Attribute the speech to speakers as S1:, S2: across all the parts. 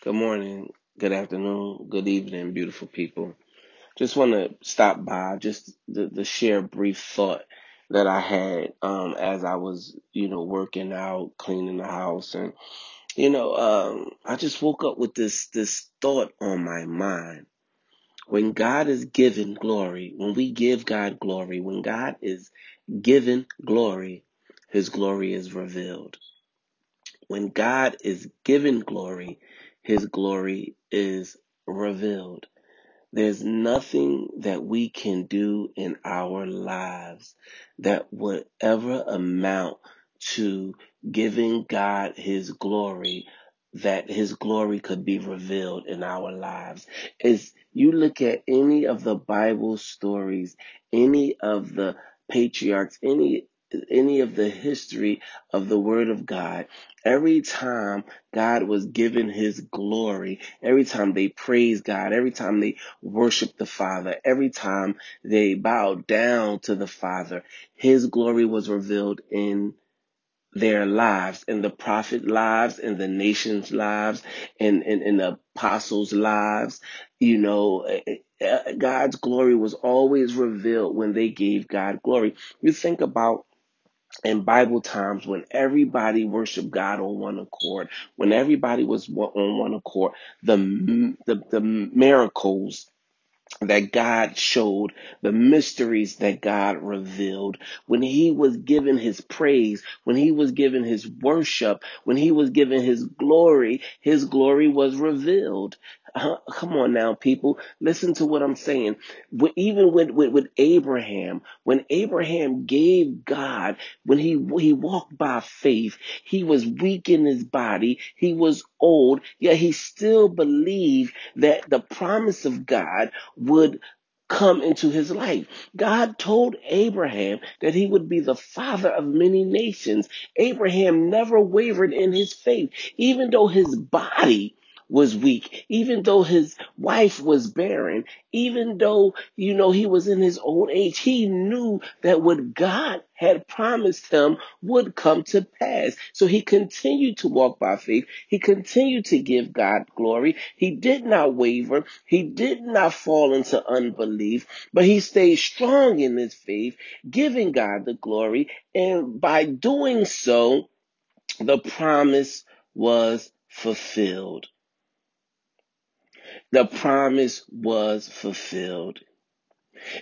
S1: Good morning, good afternoon, good evening, beautiful people. Just want to stop by just to, to share a brief thought that I had um, as I was, you know, working out, cleaning the house, and you know, um, I just woke up with this this thought on my mind. When God is given glory, when we give God glory, when God is given glory, His glory is revealed. When God is given glory, his glory is revealed. There's nothing that we can do in our lives that would ever amount to giving God his glory, that his glory could be revealed in our lives. As you look at any of the Bible stories, any of the patriarchs, any any of the history of the word of God, every time God was given his glory, every time they praised God, every time they worship the Father. Every time they bowed down to the Father, His glory was revealed in their lives, in the prophet lives, in the nation's lives, in, in, in the apostles' lives. You know, eh, eh, eh, God's glory was always revealed when they gave God glory. You think about in Bible times when everybody worshiped God on one accord, when everybody was on one accord, the the, the miracles that God showed, the mysteries that God revealed, when he was given his praise, when he was given his worship, when he was given his glory, his glory was revealed. Uh, come on now, people. Listen to what I'm saying. Even with, with, with Abraham, when Abraham gave God, when he, he walked by faith, he was weak in his body, he was old, yet he still believed that the promise of God would come into his life. God told Abraham that he would be the father of many nations. Abraham never wavered in his faith, even though his body was weak, even though his wife was barren, even though, you know, he was in his old age, he knew that what God had promised him would come to pass. So he continued to walk by faith. He continued to give God glory. He did not waver. He did not fall into unbelief, but he stayed strong in his faith, giving God the glory. And by doing so, the promise was fulfilled. The promise was fulfilled.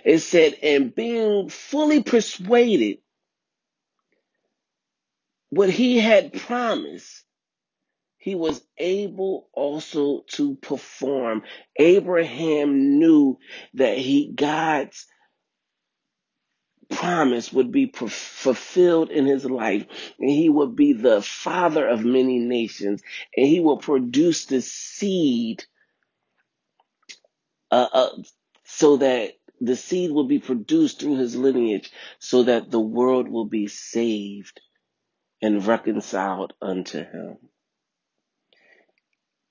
S1: It said, and being fully persuaded what he had promised, he was able also to perform. Abraham knew that he, God's promise would be fulfilled in his life and he would be the father of many nations and he will produce the seed uh, uh, so that the seed will be produced through his lineage so that the world will be saved and reconciled unto him.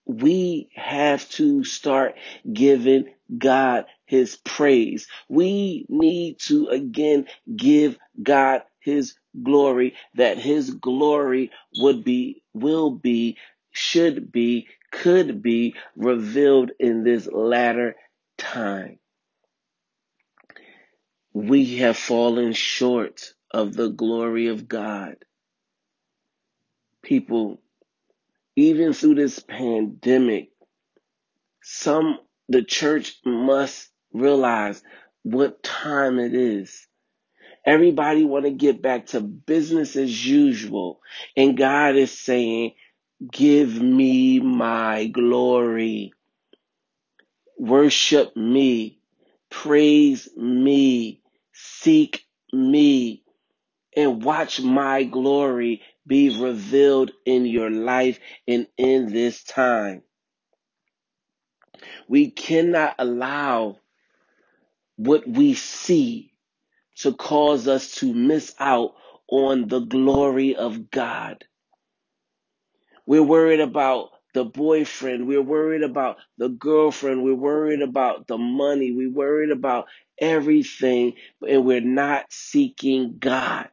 S1: We have to start giving God his praise. We need to again give God his glory that his glory would be, will be, should be, could be revealed in this latter time. We have fallen short of the glory of God. People, even through this pandemic, some, the church must realize what time it is. Everybody want to get back to business as usual. And God is saying, give me my glory. Worship me. Praise me. Seek me and watch my glory be revealed in your life and in this time. We cannot allow what we see to cause us to miss out on the glory of God. We're worried about the boyfriend. We're worried about the girlfriend. We're worried about the money. We're worried about everything, and we're not seeking God.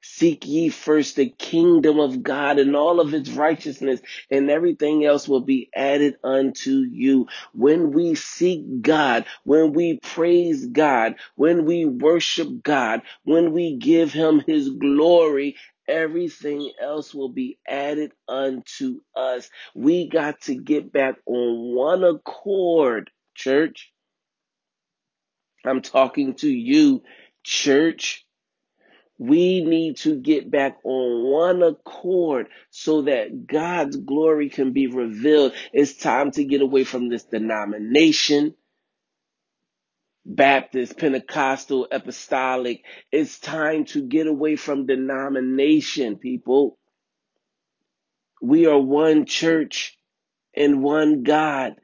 S1: Seek ye first the kingdom of God and all of its righteousness, and everything else will be added unto you. When we seek God, when we praise God, when we worship God, when we give Him His glory, everything else will be added unto us. We got to get back on one accord, church. I'm talking to you, church. We need to get back on one accord so that God's glory can be revealed. It's time to get away from this denomination, Baptist, Pentecostal, Apostolic. It's time to get away from denomination, people. We are one church and one God.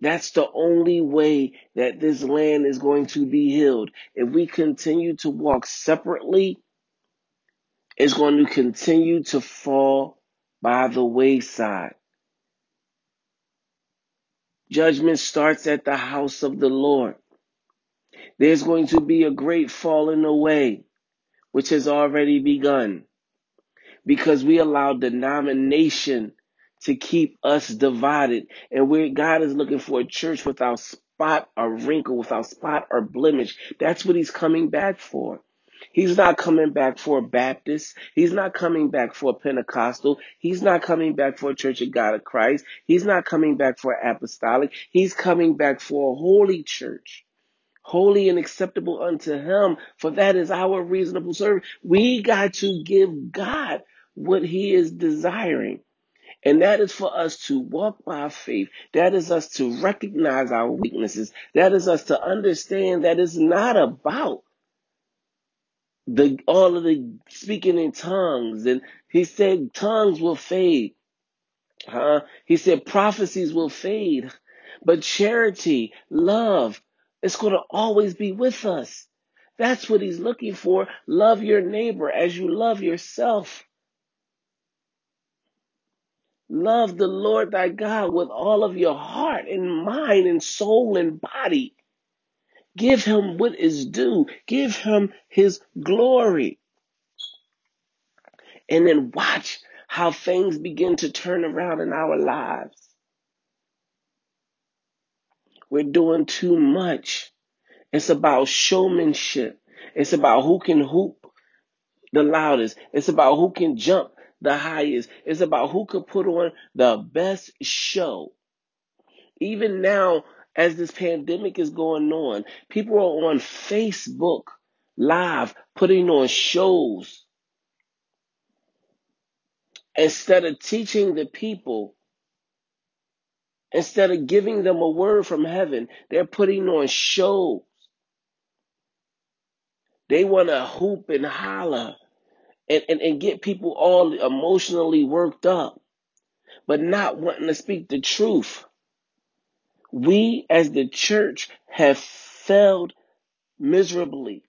S1: That's the only way that this land is going to be healed. If we continue to walk separately, it's going to continue to fall by the wayside. Judgment starts at the house of the Lord. There's going to be a great falling away, which has already begun because we allow denomination to keep us divided. And where God is looking for a church without spot or wrinkle, without spot or blemish. That's what he's coming back for. He's not coming back for a Baptist. He's not coming back for a Pentecostal. He's not coming back for a Church of God of Christ. He's not coming back for apostolic. He's coming back for a holy church holy and acceptable unto him, for that is our reasonable service. We got to give God what he is desiring. And that is for us to walk by faith. That is us to recognize our weaknesses. That is us to understand that it's not about the all of the speaking in tongues. And he said tongues will fade. Huh? He said prophecies will fade, but charity, love, it's going to always be with us. That's what he's looking for. Love your neighbor as you love yourself. Love the Lord thy God with all of your heart and mind and soul and body. Give him what is due. Give him his glory. And then watch how things begin to turn around in our lives. We're doing too much. It's about showmanship. It's about who can hoop the loudest. It's about who can jump the highest. It's about who can put on the best show. Even now, as this pandemic is going on, people are on Facebook live putting on shows instead of teaching the people. Instead of giving them a word from heaven, they're putting on shows. They want to hoop and holler and, and, and get people all emotionally worked up, but not wanting to speak the truth. We as the church have failed miserably.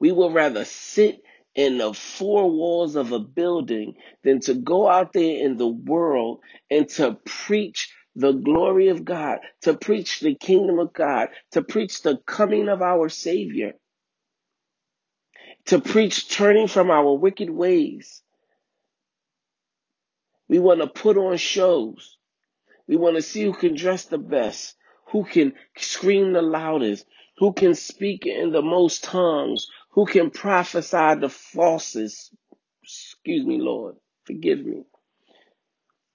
S1: We will rather sit in the four walls of a building than to go out there in the world and to preach the glory of God, to preach the kingdom of God, to preach the coming of our Savior, to preach turning from our wicked ways. We want to put on shows. We want to see who can dress the best, who can scream the loudest, who can speak in the most tongues, who can prophesy the falsest. Excuse me, Lord. Forgive me.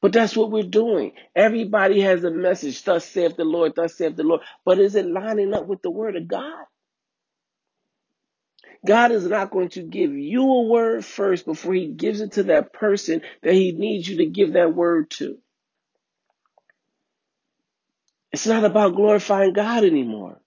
S1: But that's what we're doing. Everybody has a message. Thus saith the Lord, thus saith the Lord. But is it lining up with the word of God? God is not going to give you a word first before he gives it to that person that he needs you to give that word to. It's not about glorifying God anymore.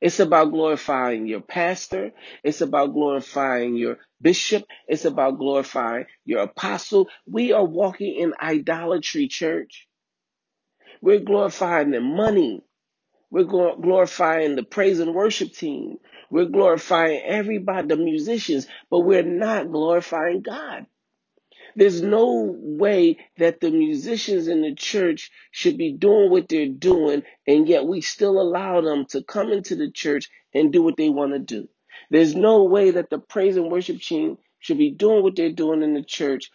S1: It's about glorifying your pastor. It's about glorifying your bishop. It's about glorifying your apostle. We are walking in idolatry, church. We're glorifying the money. We're glorifying the praise and worship team. We're glorifying everybody, the musicians, but we're not glorifying God. There's no way that the musicians in the church should be doing what they're doing, and yet we still allow them to come into the church and do what they want to do. There's no way that the praise and worship team should be doing what they're doing in the church,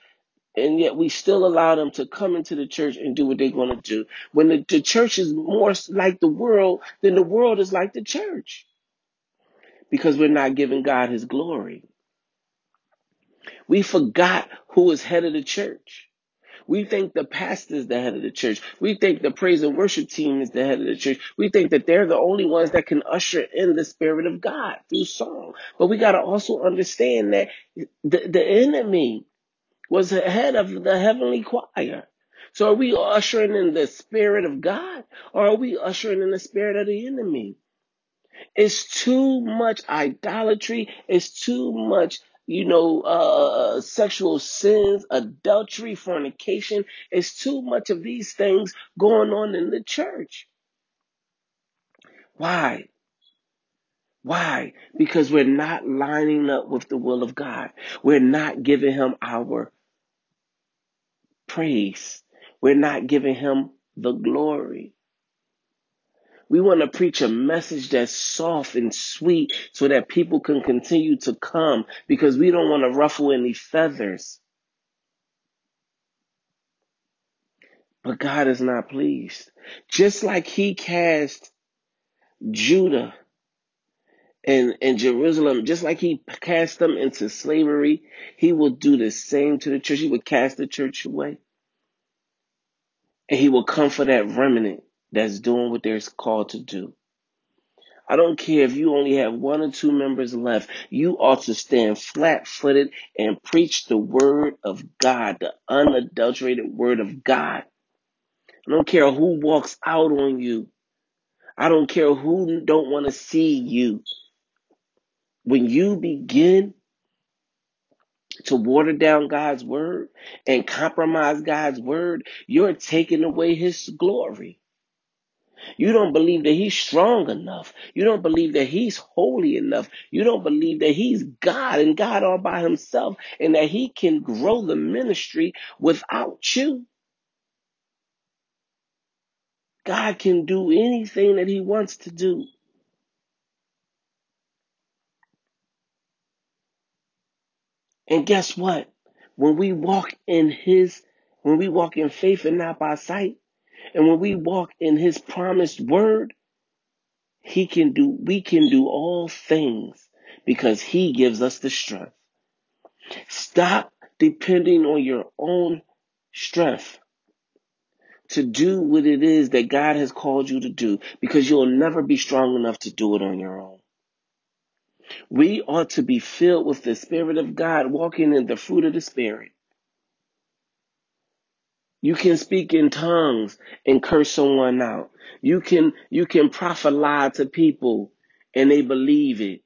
S1: and yet we still allow them to come into the church and do what they're going to do. When the, the church is more like the world, then the world is like the church because we're not giving God his glory. We forgot who is head of the church. We think the pastor is the head of the church. We think the praise and worship team is the head of the church. We think that they're the only ones that can usher in the spirit of God through song. But we got to also understand that the, the enemy was head of the heavenly choir. So are we ushering in the spirit of God or are we ushering in the spirit of the enemy? It's too much idolatry. It's too much, you know, uh, sexual sins, adultery, fornication. It's too much of these things going on in the church. Why? Why? Because we're not lining up with the will of God. We're not giving him our praise. We're not giving him the glory. We want to preach a message that's soft and sweet so that people can continue to come because we don't want to ruffle any feathers. But God is not pleased. Just like he cast Judah and, and Jerusalem, just like he cast them into slavery, he will do the same to the church. He will cast the church away. And he will come for that remnant that's doing what they're called to do. I don't care if you only have one or two members left. You ought to stand flat footed and preach the word of God, the unadulterated word of God. I don't care who walks out on you. I don't care who don't want to see you. When you begin to water down God's word and compromise God's word, you're taking away his glory. You don't believe that he's strong enough. You don't believe that he's holy enough. You don't believe that he's God and God all by himself and that he can grow the ministry without you. God can do anything that he wants to do. And guess what? When we walk in his, when we walk in faith and not by sight, and when we walk in his promised word, he can do, we can do all things because he gives us the strength. Stop depending on your own strength to do what it is that God has called you to do because you'll never be strong enough to do it on your own. We ought to be filled with the Spirit of God, walking in the fruit of the Spirit. You can speak in tongues and curse someone out. You can you can prophesy to people and they believe it.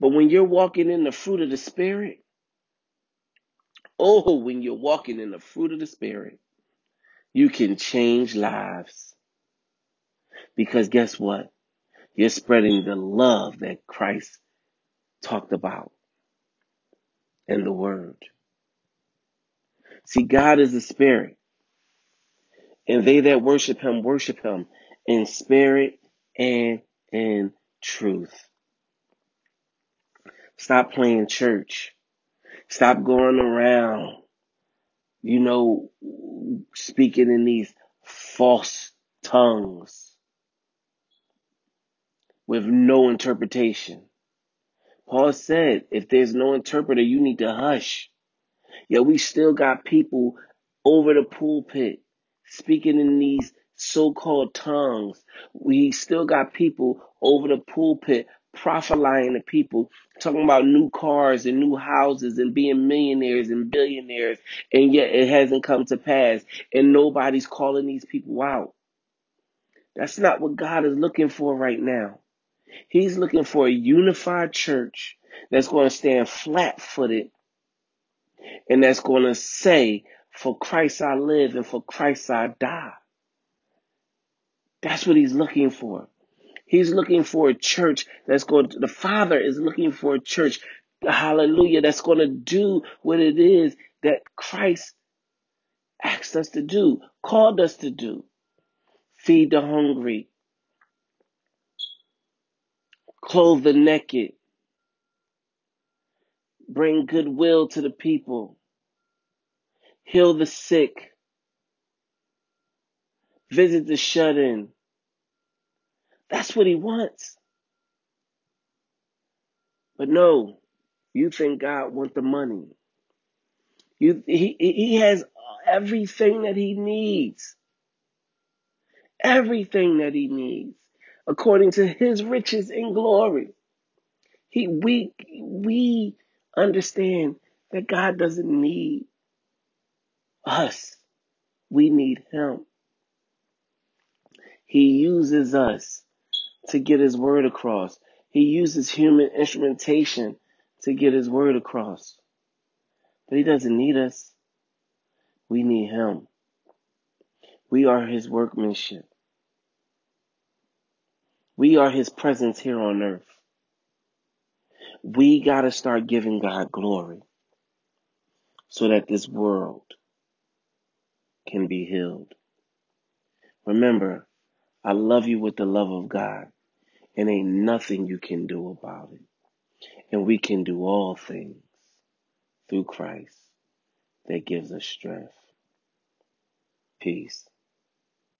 S1: But when you're walking in the fruit of the Spirit, oh, when you're walking in the fruit of the Spirit, you can change lives. Because guess what? You're spreading the love that Christ talked about in the Word. See, God is a spirit, and they that worship Him worship Him in spirit and in truth. Stop playing church. Stop going around, you know, speaking in these false tongues with no interpretation. Paul said, if there's no interpreter, you need to hush. Yet we still got people over the pulpit speaking in these so-called tongues. We still got people over the pulpit prophesying to people, talking about new cars and new houses and being millionaires and billionaires, and yet it hasn't come to pass, and nobody's calling these people out. That's not what God is looking for right now. He's looking for a unified church that's going to stand flat footed and that's going to say, For Christ I live and for Christ I die. That's what he's looking for. He's looking for a church that's going to, the Father is looking for a church, hallelujah, that's going to do what it is that Christ asked us to do, called us to do. Feed the hungry, clothe the naked, bring goodwill to the people, heal the sick, visit the shut in. That's what he wants. But no, you think God want the money. You, he, he has everything that he needs. Everything that he needs according to his riches in glory. He, we, we understand that God doesn't need us. We need him. He uses us to get his word across. He uses human instrumentation to get his word across. But he doesn't need us. We need him. We are his workmanship. We are his presence here on earth. We got to start giving God glory so that this world can be healed. Remember, I love you with the love of God, and ain't nothing you can do about it. And we can do all things through Christ that gives us strength. Peace.